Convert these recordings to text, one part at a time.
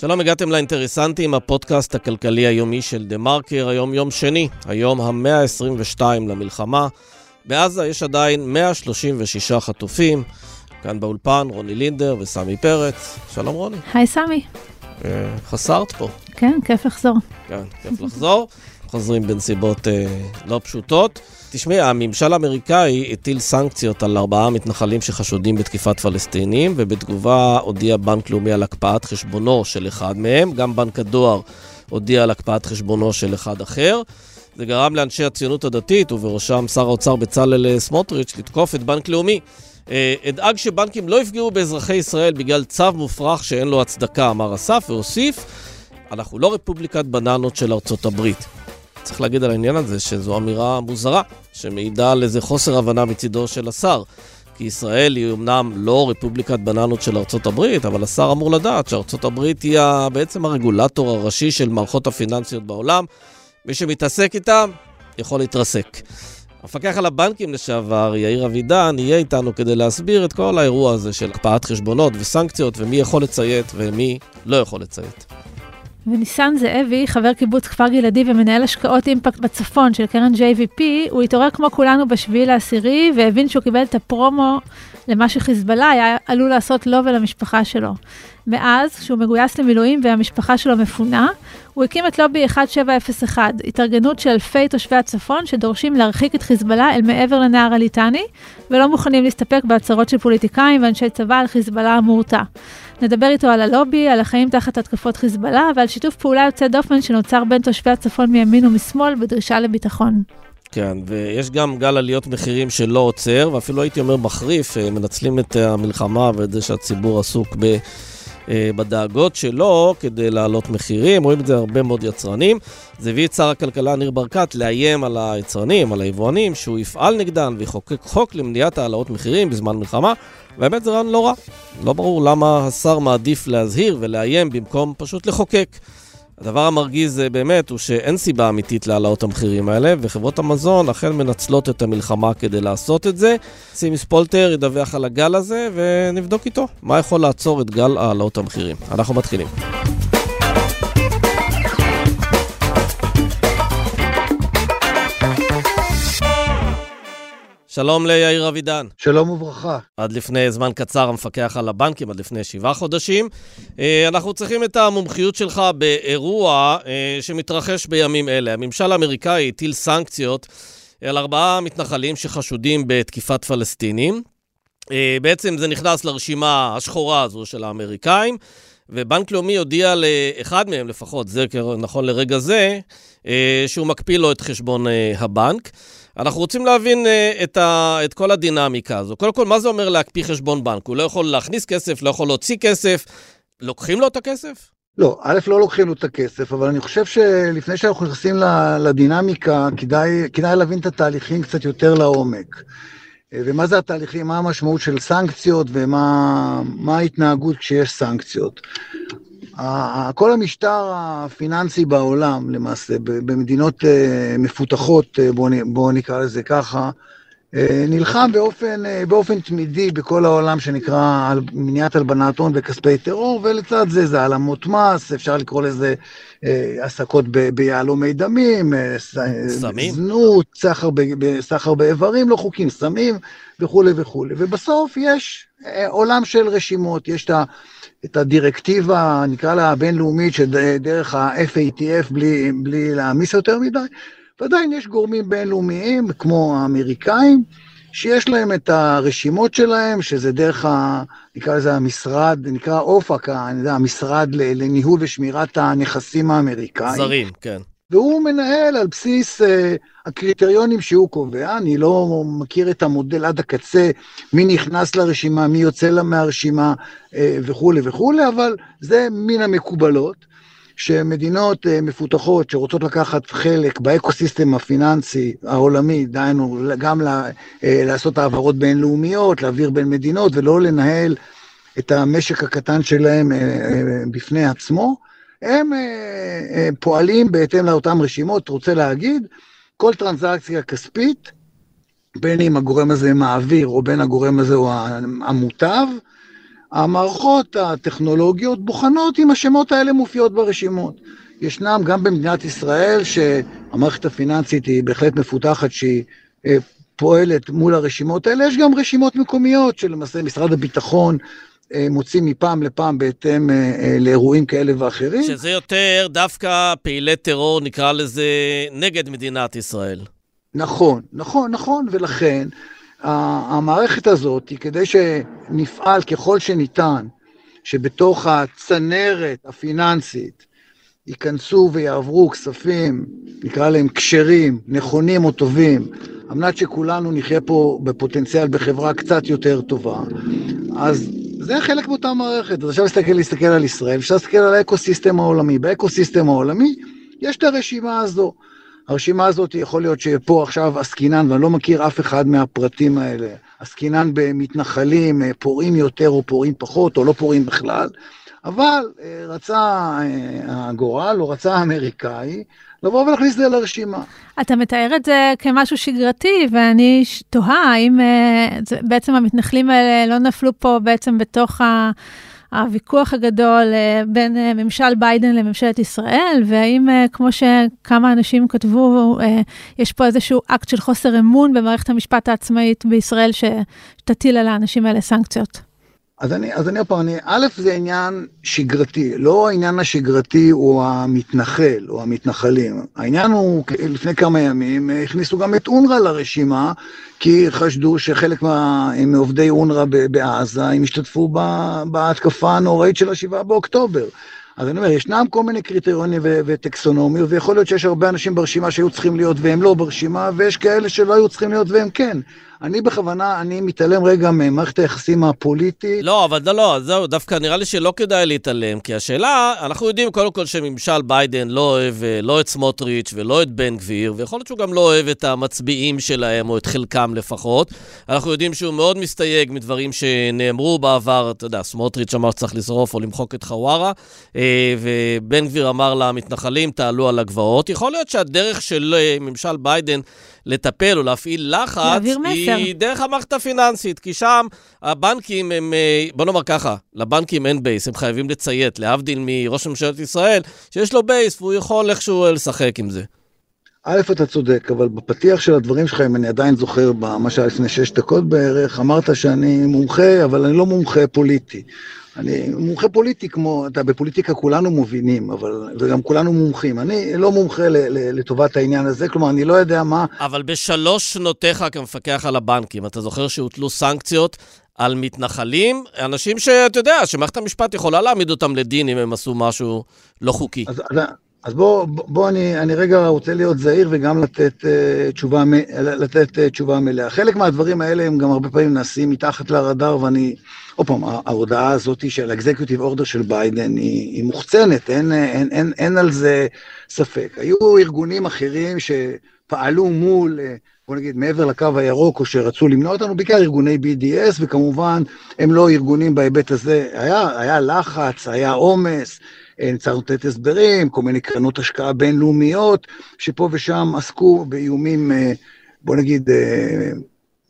שלום, הגעתם לאינטרסנטים, הפודקאסט הכלכלי היומי של דה מרקר, היום יום שני, היום המאה ה-22 למלחמה. בעזה יש עדיין 136 חטופים. כאן באולפן רוני לינדר וסמי פרץ. שלום רוני. היי סמי. אה, חסרת פה. כן, כיף לחזור. כן, כיף לחזור. חוזרים בנסיבות אה, לא פשוטות. תשמעי, הממשל האמריקאי הטיל סנקציות על ארבעה מתנחלים שחשודים בתקיפת פלסטינים, ובתגובה הודיע בנק לאומי על הקפאת חשבונו של אחד מהם. גם בנק הדואר הודיע על הקפאת חשבונו של אחד אחר. זה גרם לאנשי הציונות הדתית, ובראשם שר האוצר בצלאל סמוטריץ', לתקוף את בנק לאומי. אה, אדאג שבנקים לא יפגעו באזרחי ישראל בגלל צו מופרך שאין לו הצדקה, אמר אסף, והוסיף, אנחנו לא רפובליקת בננות של ארצות הברית. צריך להגיד על העניין הזה שזו אמירה מוזרה, שמעידה על איזה חוסר הבנה מצידו של השר. כי ישראל היא אמנם לא רפובליקת בננות של ארצות הברית, אבל השר אמור לדעת שארצות הברית היא בעצם הרגולטור הראשי של מערכות הפיננסיות בעולם. מי שמתעסק איתם יכול להתרסק. המפקח על הבנקים לשעבר, יאיר אבידן, יהיה איתנו כדי להסביר את כל האירוע הזה של הקפאת חשבונות וסנקציות, ומי יכול לציית ומי לא יכול לציית. וניסן זאבי, חבר קיבוץ כפר גלעדי ומנהל השקעות אימפקט בצפון של קרן JVP, הוא התעורר כמו כולנו בשביעי לעשירי והבין שהוא קיבל את הפרומו למה שחיזבאללה היה עלול לעשות לו ולמשפחה שלו. מאז, כשהוא מגויס למילואים והמשפחה שלו מפונה, הוא הקים את לובי 1701, התארגנות של אלפי תושבי הצפון שדורשים להרחיק את חיזבאללה אל מעבר לנהר הליטני, ולא מוכנים להסתפק בהצהרות של פוליטיקאים ואנשי צבא על חיזבאללה המורתע. נדבר איתו על הלובי, על החיים תחת התקפות חיזבאללה ועל שיתוף פעולה יוצא דופן שנוצר בין תושבי הצפון מימין ומשמאל בדרישה לביטחון. כן, ויש גם גל עליות מחירים שלא עוצר, ואפילו הייתי אומר מחריף, אה, מנצלים את המלחמה ואת זה שהציבור עסוק ב... אה, בדאגות שלו כדי להעלות מחירים, רואים את זה הרבה מאוד יצרנים. זה הביא את שר הכלכלה ניר ברקת לאיים על היצרנים, על היבואנים, שהוא יפעל נגדם ויחוקק חוק למניעת העלאות מחירים בזמן מלחמה, והאמת זה רעיון לא רע. לא ברור למה השר מעדיף להזהיר ולאיים במקום פשוט לחוקק. הדבר המרגיז באמת הוא שאין סיבה אמיתית להעלאות המחירים האלה, וחברות המזון אכן מנצלות את המלחמה כדי לעשות את זה. סימי ספולטר ידווח על הגל הזה, ונבדוק איתו מה יכול לעצור את גל העלאות המחירים. אנחנו מתחילים. שלום ליאיר אבידן. שלום וברכה. עד לפני זמן קצר המפקח על הבנקים, עד לפני שבעה חודשים. אה, אנחנו צריכים את המומחיות שלך באירוע אה, שמתרחש בימים אלה. הממשל האמריקאי הטיל סנקציות על ארבעה מתנחלים שחשודים בתקיפת פלסטינים. אה, בעצם זה נכנס לרשימה השחורה הזו של האמריקאים, ובנק לאומי הודיע לאחד מהם לפחות, זה נכון לרגע זה, שהוא מקפיא לו את חשבון הבנק. אנחנו רוצים להבין uh, את, ה, את כל הדינמיקה הזו. קודם כל, מה זה אומר להקפיא חשבון בנק? הוא לא יכול להכניס כסף, לא יכול להוציא כסף. לוקחים לו את הכסף? לא, א', לא לוקחים לו את הכסף, אבל אני חושב שלפני שאנחנו נכנסים לדינמיקה, כדאי, כדאי להבין את התהליכים קצת יותר לעומק. אה, ומה זה התהליכים, מה המשמעות של סנקציות ומה ההתנהגות כשיש סנקציות. כל המשטר הפיננסי בעולם, למעשה, במדינות אה, מפותחות, אה, בואו נקרא לזה ככה, נלחם באופן, באופן תמידי בכל העולם שנקרא מניעת הלבנת הון וכספי טרור, ולצד זה זה העלמות מס, אפשר לקרוא לזה עסקות ביהלומי דמים, סמים, זנות, סחר, סחר באיברים לא חוקיים, סמים וכולי וכולי. ובסוף יש עולם של רשימות, יש את ה... את הדירקטיבה, נקרא לה הבינלאומית, שדרך ה-FATF, בלי, בלי להעמיס יותר מדי, ועדיין יש גורמים בינלאומיים, כמו האמריקאים, שיש להם את הרשימות שלהם, שזה דרך, ה, נקרא לזה המשרד, נקרא אופק, המשרד לניהול ושמירת הנכסים האמריקאים. זרים, כן. והוא מנהל על בסיס uh, הקריטריונים שהוא קובע, אני לא מכיר את המודל עד הקצה, מי נכנס לרשימה, מי יוצא לה מהרשימה uh, וכולי וכולי, אבל זה מן המקובלות, שמדינות uh, מפותחות שרוצות לקחת חלק באקוסיסטם הפיננסי העולמי, דהיינו גם uh, לעשות העברות בינלאומיות, להעביר בין מדינות ולא לנהל את המשק הקטן שלהם uh, בפני עצמו, הם אה, אה, פועלים בהתאם לאותן רשימות, רוצה להגיד, כל טרנזקציה כספית, בין אם הגורם הזה מעביר או בין הגורם הזה הוא המוטב, המערכות הטכנולוגיות בוחנות אם השמות האלה מופיעות ברשימות. ישנם גם במדינת ישראל, שהמערכת הפיננסית היא בהחלט מפותחת, שהיא אה, פועלת מול הרשימות האלה, יש גם רשימות מקומיות שלמעשה משרד הביטחון אה, מוציא מפעם לפעם בהתאם אה, לאירועים כאלה ואחרים. שזה יותר דווקא פעילי טרור, נקרא לזה, נגד מדינת ישראל. נכון, נכון, נכון, ולכן המערכת הזאת היא כדי שנפעל ככל שניתן, שבתוך הצנרת הפיננסית ייכנסו ויעברו כספים, נקרא להם כשרים, נכונים או טובים, על מנת שכולנו נחיה פה בפוטנציאל בחברה קצת יותר טובה. אז זה חלק מאותה מערכת. אז עכשיו להסתכל, להסתכל על ישראל, אפשר להסתכל על האקוסיסטם העולמי. באקוסיסטם העולמי יש את הרשימה הזו. הרשימה הזאת יכול להיות שפה עכשיו עסקינן, ואני לא מכיר אף אחד מהפרטים האלה, עסקינן במתנחלים, אה, פורעים יותר או פורעים פחות, או לא פורעים בכלל, אבל אה, רצה אה, הגורל, או רצה האמריקאי, לבוא ולהכניס את זה לרשימה. אתה מתאר את זה כמשהו שגרתי, ואני תוהה האם בעצם המתנחלים האלה לא נפלו פה בעצם בתוך ה... הוויכוח הגדול אה, בין אה, ממשל ביידן לממשלת ישראל, והאם, אה, כמו שכמה אנשים כתבו, יש פה איזשהו אקט של חוסר אמון במערכת המשפט העצמאית בישראל שתטיל על האנשים האלה סנקציות. אז אני, אז אני פעם, אני, א', זה עניין שגרתי, לא העניין השגרתי הוא המתנחל או המתנחלים. העניין הוא, לפני כמה ימים הכניסו גם את אונר"א לרשימה, כי חשדו שחלק מה, מעובדי אונר"א בעזה, הם השתתפו בהתקפה הנוראית של השבעה באוקטובר. אז אני אומר, ישנם כל מיני קריטריונים וטקסונומיות, ויכול להיות שיש הרבה אנשים ברשימה שהיו צריכים להיות והם לא ברשימה, ויש כאלה שלא היו צריכים להיות והם כן. אני בכוונה, אני מתעלם רגע ממערכת היחסים הפוליטית. לא, אבל לא, לא, זהו, דווקא נראה לי שלא כדאי להתעלם, כי השאלה, אנחנו יודעים קודם כל שממשל ביידן לא אוהב אה, לא את סמוטריץ' ולא את בן גביר, ויכול להיות שהוא גם לא אוהב את המצביעים שלהם, או את חלקם לפחות. אנחנו יודעים שהוא מאוד מסתייג מדברים שנאמרו בעבר, אתה יודע, סמוטריץ' אמר שצריך לשרוף או למחוק את חווארה, אה, ובן גביר אמר למתנחלים, תעלו על הגבעות. יכול להיות שהדרך של אה, ממשל ביידן לטפל או להפעיל לחץ, היא דרך המערכת הפיננסית, כי שם הבנקים הם, אה, בוא נאמר ככה, לבנקים אין base, הם חייבים לציית, להבדיל מראש ממשלת ישראל, שיש לו base והוא יכול איכשהו לשחק עם זה. א', אתה צודק, אבל בפתיח של הדברים שלך, אם אני עדיין זוכר, מה שהיה לפני שש דקות בערך, אמרת שאני מומחה, אבל אני לא מומחה פוליטי. אני מומחה פוליטי כמו, אתה בפוליטיקה כולנו מובינים, אבל, וגם כולנו מומחים. אני לא מומחה ל, ל, לטובת העניין הזה, כלומר, אני לא יודע מה... אבל בשלוש שנותיך כמפקח על הבנקים, אתה זוכר שהוטלו סנקציות על מתנחלים, אנשים שאתה יודע, שמערכת המשפט יכולה להעמיד אותם לדין אם הם עשו משהו לא חוקי. אז, אז, בוא, בוא אני, אני רגע רוצה להיות זהיר וגם לתת, uh, תשובה, לתת uh, תשובה מלאה. חלק מהדברים האלה הם גם הרבה פעמים נעשים מתחת לרדאר, ואני... עוד פעם, ההודעה הזאת של האקזקיוטיב אורדר של ביידן היא, היא מוחצנת, אין, אין, אין, אין על זה ספק. היו ארגונים אחרים שפעלו מול, בוא נגיד, מעבר לקו הירוק, או שרצו למנוע אותנו, בעיקר ארגוני BDS, וכמובן, הם לא ארגונים בהיבט הזה. היה, היה לחץ, היה עומס. צריך לתת הסברים, כל מיני קרנות השקעה בינלאומיות, שפה ושם עסקו באיומים, בוא נגיד,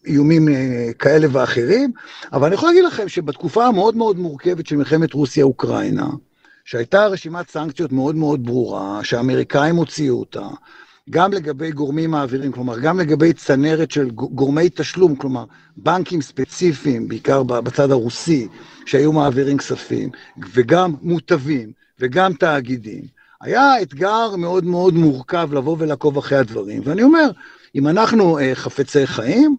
איומים אה, כאלה ואחרים, אבל אני יכול להגיד לכם שבתקופה המאוד מאוד מורכבת של מלחמת רוסיה-אוקראינה, שהייתה רשימת סנקציות מאוד מאוד ברורה, שהאמריקאים הוציאו אותה, גם לגבי גורמים מעבירים, כלומר, גם לגבי צנרת של גורמי תשלום, כלומר, בנקים ספציפיים, בעיקר בצד הרוסי, שהיו מעבירים כספים, וגם מוטבים, וגם תאגידים. היה אתגר מאוד מאוד מורכב לבוא ולעקוב אחרי הדברים, ואני אומר, אם אנחנו אה, חפצי חיים,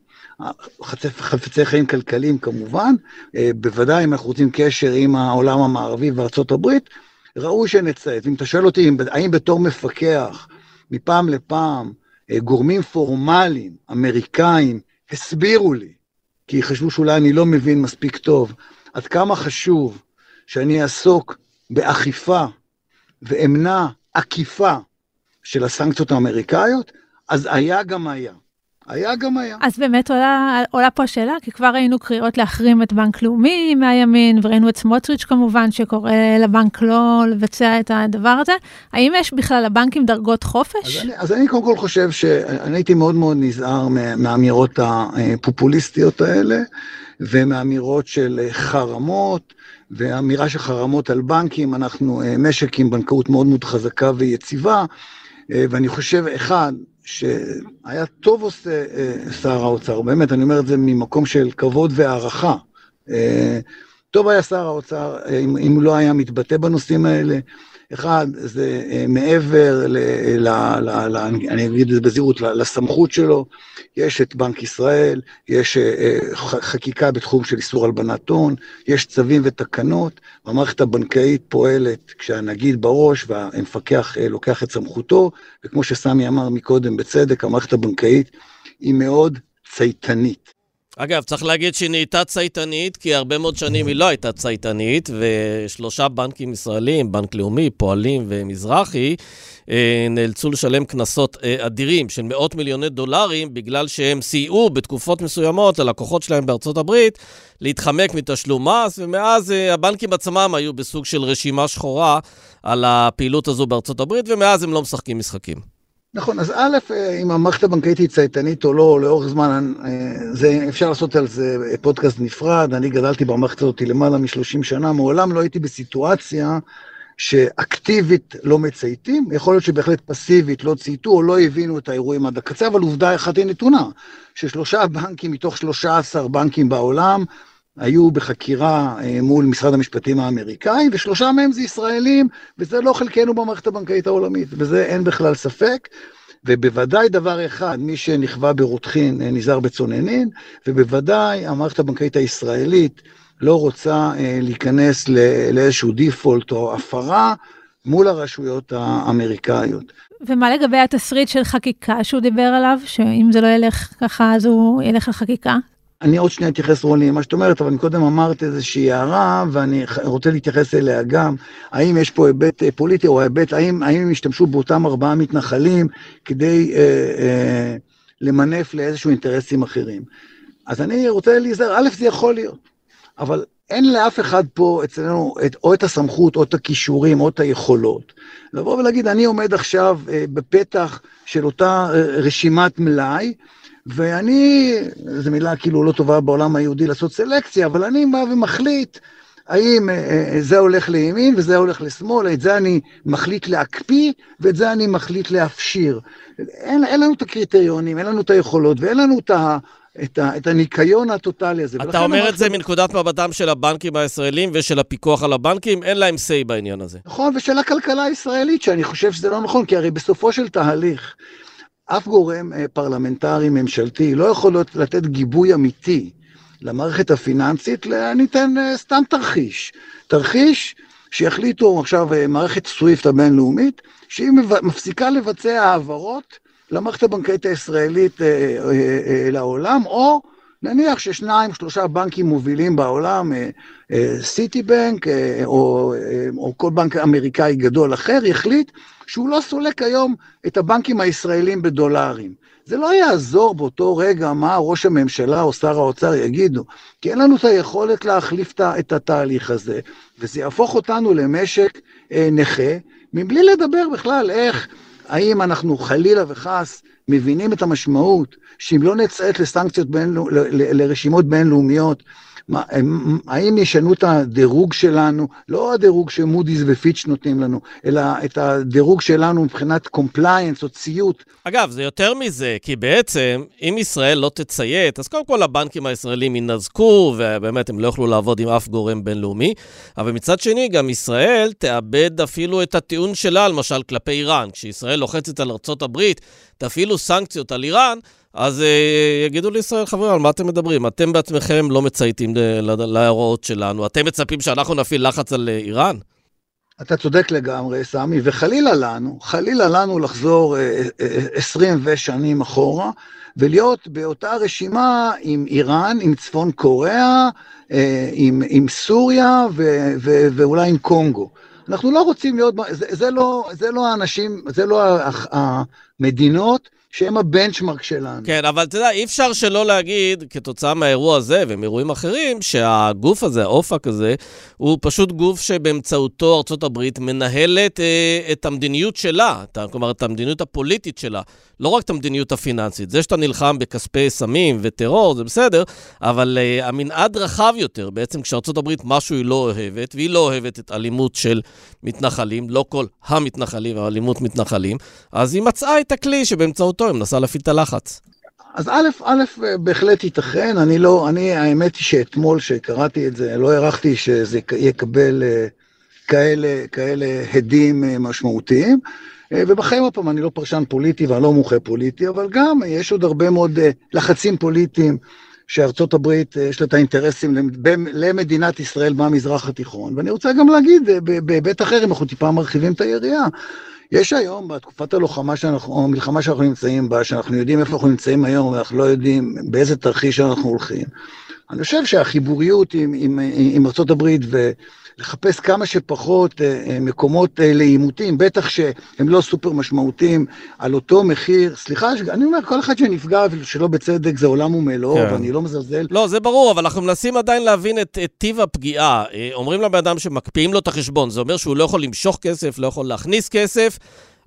חפצי חיים כלכליים כמובן, אה, בוודאי אם אנחנו רוצים קשר עם העולם המערבי הברית, ראוי שנציית. אם אתה שואל אותי, האם בתור מפקח, מפעם לפעם, אה, גורמים פורמליים, אמריקאים, הסבירו לי, כי חשבו שאולי אני לא מבין מספיק טוב, עד כמה חשוב שאני אעסוק באכיפה ואמנע עקיפה של הסנקציות האמריקאיות, אז היה גם היה. היה גם היה. אז באמת עולה, עולה פה השאלה, כי כבר ראינו קריאות להחרים את בנק לאומי מהימין, וראינו את סמוטריץ' כמובן, שקורא לבנק לא לבצע את הדבר הזה. האם יש בכלל לבנקים דרגות חופש? אז אני, אז אני קודם כל חושב שאני הייתי מאוד מאוד נזהר מהאמירות הפופוליסטיות האלה. ומאמירות של חרמות, ואמירה של חרמות על בנקים, אנחנו משק עם בנקאות מאוד מאוד חזקה ויציבה, ואני חושב, אחד, שהיה טוב עושה שר האוצר, באמת, אני אומר את זה ממקום של כבוד והערכה. טוב היה שר האוצר אם, אם לא היה מתבטא בנושאים האלה. אחד, זה אה, מעבר, ל, ל, ל, ל, אני אגיד את זה בזהירות, לסמכות שלו, יש את בנק ישראל, יש אה, אה, חקיקה בתחום של איסור הלבנת הון, יש צווים ותקנות, והמערכת הבנקאית פועלת כשהנגיד בראש והמפקח לוקח את סמכותו, וכמו שסמי אמר מקודם בצדק, המערכת הבנקאית היא מאוד צייתנית. אגב, צריך להגיד שהיא נהייתה צייתנית, כי הרבה מאוד שנים היא לא הייתה צייתנית, ושלושה בנקים ישראלים, בנק לאומי, פועלים ומזרחי, אה, נאלצו לשלם קנסות אה, אדירים של מאות מיליוני דולרים, בגלל שהם סייעו בתקופות מסוימות ללקוחות שלהם בארצות הברית להתחמק מתשלום מס, ומאז אה, הבנקים עצמם היו בסוג של רשימה שחורה על הפעילות הזו בארצות הברית, ומאז הם לא משחקים משחקים. נכון, אז א', אה, אם המערכת הבנקאית היא צייתנית או לא, לאורך זמן, אה, זה, אפשר לעשות על זה פודקאסט נפרד, אני גדלתי במערכת הזאת למעלה מ-30 שנה, מעולם לא הייתי בסיטואציה שאקטיבית לא מצייתים, יכול להיות שבהחלט פסיבית לא צייתו או לא הבינו את האירועים עד הקצה, אבל עובדה אחת היא נתונה, ששלושה בנקים מתוך 13 בנקים בעולם, היו בחקירה אה, מול משרד המשפטים האמריקאי, ושלושה מהם זה ישראלים, וזה לא חלקנו במערכת הבנקאית העולמית, בזה אין בכלל ספק. ובוודאי דבר אחד, מי שנכווה ברותחין אה, נזהר בצוננין, ובוודאי המערכת הבנקאית הישראלית לא רוצה אה, להיכנס לאיזשהו דיפולט או הפרה מול הרשויות האמריקאיות. ומה לגבי התסריט של חקיקה שהוא דיבר עליו, שאם זה לא ילך ככה אז הוא ילך לחקיקה? אני עוד שנייה אתייחס, רוני, למה שאת אומרת, אבל אני קודם אמרת איזושהי הערה, ואני רוצה להתייחס אליה גם. האם יש פה היבט אה, פוליטי, או היבט, האם, האם הם השתמשו באותם ארבעה מתנחלים כדי אה, אה, למנף לאיזשהו אינטרסים אחרים? אז אני רוצה להיזהר, א', זה יכול להיות, אבל אין לאף אחד פה אצלנו את, או את הסמכות, או את הכישורים, או את היכולות. לבוא ולהגיד, אני עומד עכשיו אה, בפתח של אותה אה, רשימת מלאי, ואני, זו מילה כאילו לא טובה בעולם היהודי לעשות סלקציה, אבל אני בא ומחליט האם אה, אה, זה הולך לימין וזה הולך לשמאל, את זה אני מחליט להקפיא ואת זה אני מחליט להפשיר. אין, אין לנו את הקריטריונים, אין לנו את היכולות ואין לנו את ה... את, ה, את הניקיון הטוטלי הזה. אתה אומר. את זה מנקודת מבטם של הבנקים הישראלים ושל הפיקוח על הבנקים, אין להם say בעניין הזה. נכון, ושל הכלכלה הישראלית, שאני חושב שזה לא נכון, כי הרי בסופו של תהליך, אף גורם אה, פרלמנטרי ממשלתי לא יכול לתת גיבוי אמיתי למערכת הפיננסית, אני אתן אה, סתם תרחיש. תרחיש שיחליטו עכשיו אה, מערכת סוויפט הבינלאומית, שהיא מפסיקה לבצע העברות למערכת הבנקאית הישראלית לעולם, או נניח ששניים, שלושה בנקים מובילים בעולם, סיטי בנק או, או כל בנק אמריקאי גדול אחר, יחליט שהוא לא סולק היום את הבנקים הישראלים בדולרים. זה לא יעזור באותו רגע מה ראש הממשלה או שר האוצר יגידו, כי אין לנו את היכולת להחליף את התהליך הזה, וזה יהפוך אותנו למשק אה, נכה, מבלי לדבר בכלל איך, האם אנחנו חלילה וחס מבינים את המשמעות, שאם לא נציית לסנקציות, בין, לרשימות בינלאומיות, מה, הם, האם ישנו את הדירוג שלנו, לא הדירוג שמודי'ס ופיץ' נותנים לנו, אלא את הדירוג שלנו מבחינת compliance או ציות. אגב, זה יותר מזה, כי בעצם, אם ישראל לא תציית, אז קודם כל הבנקים הישראלים ינזקו, ובאמת הם לא יוכלו לעבוד עם אף גורם בינלאומי, אבל מצד שני, גם ישראל תאבד אפילו את הטיעון שלה, למשל, כלפי איראן. כשישראל לוחצת על ארה"ב, תפעילו סנקציות על איראן, אז uh, יגידו לישראל, חברים, על מה אתם מדברים? אתם בעצמכם לא מצייתים להוראות שלנו. אתם מצפים שאנחנו נפעיל לחץ על uh, איראן? אתה צודק לגמרי, סמי, וחלילה לנו, חלילה לנו לחזור uh, uh, 20 ושנים אחורה, ולהיות באותה רשימה עם איראן, עם צפון קוריאה, עם, עם סוריה ו, ו, ואולי עם קונגו. אנחנו לא רוצים להיות, זה, זה, לא, זה לא האנשים, זה לא המדינות שהם הבנצ'מרק שלנו. כן, אבל אתה יודע, אי אפשר שלא להגיד, כתוצאה מהאירוע הזה ומאירועים אחרים, שהגוף הזה, האופק הזה, הוא פשוט גוף שבאמצעותו ארה"ב מנהלת אה, את המדיניות שלה, כלומר, את המדיניות הפוליטית שלה, לא רק את המדיניות הפיננסית. זה שאתה נלחם בכספי סמים וטרור, זה בסדר, אבל אה, המנעד רחב יותר. בעצם כשארה"ב משהו היא לא אוהבת, והיא לא אוהבת את אלימות של מתנחלים, לא כל המתנחלים, אבל אלימות מתנחלים, אז היא מצאה את הכלי שבאמצעותו היא מנסה להפעיל את הלחץ. אז א', א', בהחלט ייתכן, אני לא, אני, האמת היא שאתמול שקראתי את זה, לא הערכתי שזה יקבל אה, כאלה, כאלה הדים אה, משמעותיים. אה, ובחיים עוד פעם, אני לא פרשן פוליטי ואני לא מומחה פוליטי, אבל גם יש עוד הרבה מאוד לחצים פוליטיים שארצות הברית יש לה את האינטרסים למדינת ישראל במזרח התיכון. ואני רוצה גם להגיד, בהיבט אחר, אם אנחנו טיפה מרחיבים את היריעה, יש היום, בתקופת הלוחמה שאנחנו, המלחמה שאנחנו נמצאים בה, שאנחנו יודעים איפה אנחנו נמצאים היום, ואנחנו לא יודעים באיזה תרחיש אנחנו הולכים. אני חושב שהחיבוריות עם, עם, עם הברית ולחפש כמה שפחות אה, אה, מקומות אה, לעימותים, בטח שהם לא סופר משמעותיים, על אותו מחיר, סליחה, אני אומר, כל אחד שנפגע שלא בצדק זה עולם ומלואו, כן. ואני לא מזלזל. לא, זה ברור, אבל אנחנו מנסים עדיין להבין את, את טיב הפגיעה. אומרים לבן אדם שמקפיאים לו את החשבון, זה אומר שהוא לא יכול למשוך כסף, לא יכול להכניס כסף.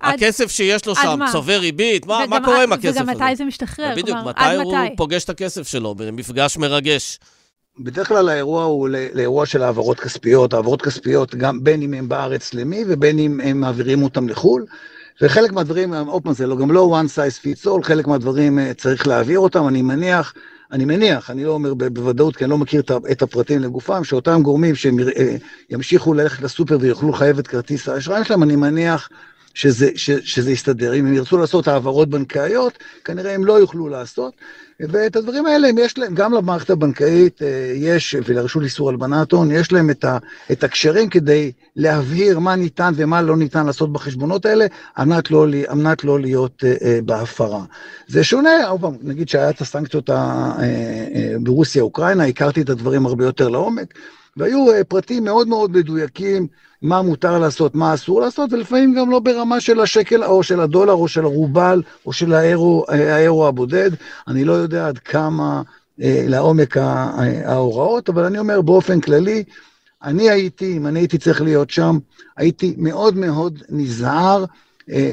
עד, הכסף שיש לו שם צובר ריבית, מה, מה קורה עם הכסף הזה? וגם מתי זה משתחרר? בדיוק, כלומר, מתי הוא מתי? פוגש את הכסף שלו במפגש מרגש. בדרך כלל האירוע הוא לאירוע של העברות כספיות, העברות כספיות, גם בין אם הם בארץ למי ובין אם הם מעבירים אותם לחו"ל. וחלק מהדברים, עוד פעם, זה לא, גם לא one size fits all, חלק מהדברים אה, צריך להעביר אותם, אני מניח, אני מניח, אני לא אומר בוודאות, כי אני לא מכיר את הפרטים לגופם, שאותם גורמים שהם אה, ימשיכו ללכת לסופר ויוכלו לחייב את כרטיס האשראי שלהם, אני מניח שזה, ש, שזה יסתדר. אם הם ירצו לעשות העברות בנקאיות, כנראה הם לא יוכלו לעשות. ואת הדברים האלה, יש להם, גם למערכת הבנקאית אה, יש, ולרשות איסור הלבנת הון, יש להם את, ה, את הקשרים כדי להבהיר מה ניתן ומה לא ניתן לעשות בחשבונות האלה, על מנת לא, על לא להיות uh, uh, בהפרה. זה שונה, עוד פעם, נגיד שהיה את הסנקציות ה, uh, uh, ברוסיה-אוקראינה, הכרתי את הדברים הרבה יותר לעומק. והיו uh, פרטים מאוד מאוד מדויקים, מה מותר לעשות, מה אסור לעשות, ולפעמים גם לא ברמה של השקל או של הדולר או של הרובל או של האירו, אה, האירו הבודד. אני לא יודע עד כמה uh, לעומק ההוראות, אבל אני אומר באופן כללי, אני הייתי, אם אני הייתי צריך להיות שם, הייתי מאוד מאוד נזהר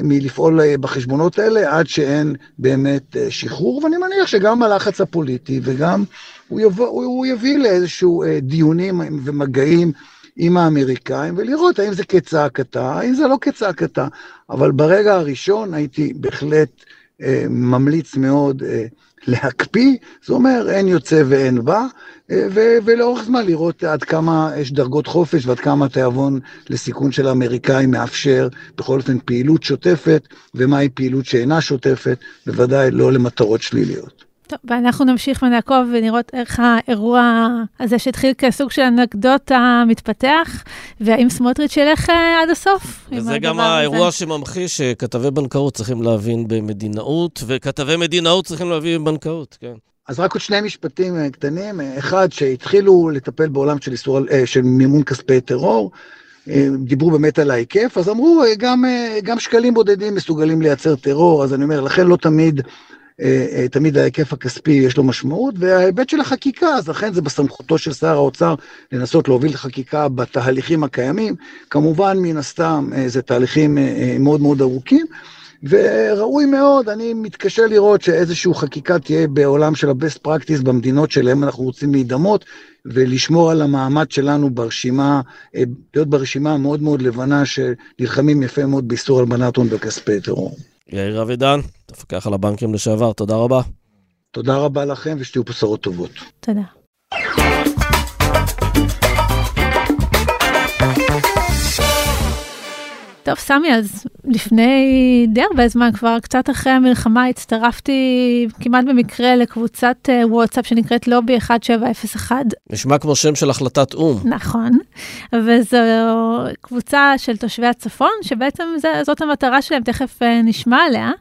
מלפעול בחשבונות האלה עד שאין באמת שחרור, ואני מניח שגם הלחץ הפוליטי וגם הוא, יבוא, הוא יביא לאיזשהו דיונים ומגעים עם האמריקאים, ולראות האם זה כצעקתה, האם זה לא כצעקתה. אבל ברגע הראשון הייתי בהחלט אה, ממליץ מאוד אה, להקפיא, זה אומר אין יוצא ואין בא, אה, ו- ולאורך זמן לראות עד כמה יש דרגות חופש ועד כמה התיאבון לסיכון של האמריקאים מאפשר בכל אופן פעילות שוטפת, ומהי פעילות שאינה שוטפת, בוודאי לא למטרות שליליות. טוב, ואנחנו נמשיך ונעקוב ונראות איך האירוע הזה שהתחיל כסוג של אנקדוטה מתפתח, והאם סמוטריץ' ילך אה, עד הסוף. וזה גם האירוע הזה. שממחיש שכתבי בנקאות צריכים להבין במדינאות, וכתבי מדינאות צריכים להבין בבנקאות, כן. אז רק עוד שני משפטים אה, קטנים. אחד, שהתחילו לטפל בעולם של, איסור, אה, של מימון כספי טרור, דיברו באמת על ההיקף, אז אמרו, גם, גם שקלים בודדים מסוגלים לייצר טרור, אז אני אומר, לכן לא תמיד אה, אה, תמיד ההיקף הכספי יש לו משמעות, וההיבט של החקיקה, אז לכן זה בסמכותו של שר האוצר לנסות להוביל חקיקה בתהליכים הקיימים. כמובן, מן הסתם, אה, זה תהליכים מאוד מאוד ארוכים. וראוי מאוד, אני מתקשה לראות שאיזושהי חקיקה תהיה בעולם של ה-best practice במדינות שלהם אנחנו רוצים להידמות, ולשמור על המעמד שלנו ברשימה, להיות ברשימה המאוד מאוד לבנה שנלחמים יפה מאוד באיסור הלבנת הון בכספי טרור. יאיר אבידן, תפקח על הבנקים לשעבר, תודה רבה. תודה רבה לכם ושתהיו בשורות טובות. תודה. טוב, סמי, אז לפני די הרבה זמן, כבר קצת אחרי המלחמה, הצטרפתי כמעט במקרה לקבוצת אה, וואטסאפ שנקראת לובי 1701. נשמע כמו שם של החלטת או"ם. נכון, וזו קבוצה של תושבי הצפון, שבעצם זה, זאת המטרה שלהם, תכף אה, נשמע עליה.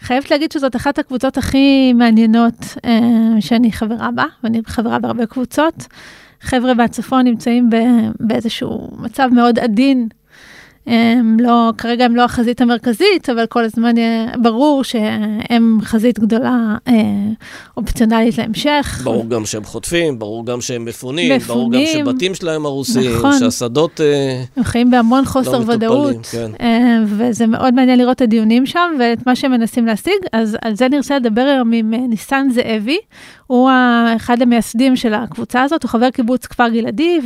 חייבת להגיד שזאת אחת הקבוצות הכי מעניינות אה, שאני חברה בה, ואני חברה בהרבה קבוצות. חבר'ה מהצפון נמצאים באיזשהו מצב מאוד עדין הם לא, כרגע הם לא החזית המרכזית, אבל כל הזמן ברור שהם חזית גדולה אה, אופציונלית להמשך. ברור גם שהם חוטפים, ברור גם שהם מפונים, מפונים ברור גם שבתים שלהם הרוסים, נכון. שהשדות אה, הם חיים בהמון חוסר לא ודאות, כן. אה, וזה מאוד מעניין לראות את הדיונים שם ואת מה שהם מנסים להשיג, אז על זה נרצה לדבר היום עם ניסן זאבי, הוא אחד המייסדים של הקבוצה הזאת, הוא חבר קיבוץ כפר גלעדי,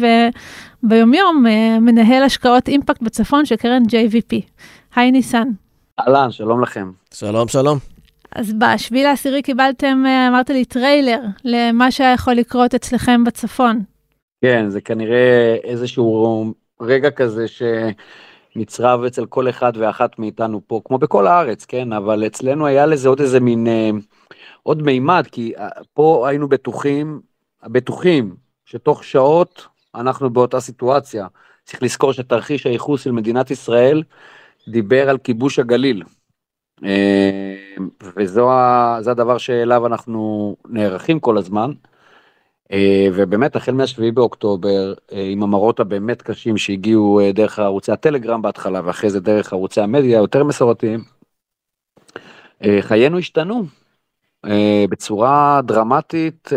וביומיום מנהל השקעות impact בצפון של קרן JVP. היי ניסן. אהלן, שלום לכם. שלום, שלום. אז בשביל העשירי קיבלתם, אמרת לי, טריילר למה שהיה יכול לקרות אצלכם בצפון. כן, זה כנראה איזשהו רגע כזה שנצרב אצל כל אחד ואחת מאיתנו פה, כמו בכל הארץ, כן? אבל אצלנו היה לזה עוד איזה מין, אה, עוד מימד, כי אה, פה היינו בטוחים, בטוחים, שתוך שעות אנחנו באותה סיטואציה. צריך לזכור שתרחיש הייחוס של מדינת ישראל דיבר על כיבוש הגליל. אה, וזה הדבר שאליו אנחנו נערכים כל הזמן. אה, ובאמת החל מה-7 באוקטובר אה, עם המראות הבאמת קשים שהגיעו דרך ערוצי הטלגרם בהתחלה ואחרי זה דרך ערוצי המדיה יותר מסורתיים. חיינו השתנו בצורה דרמטית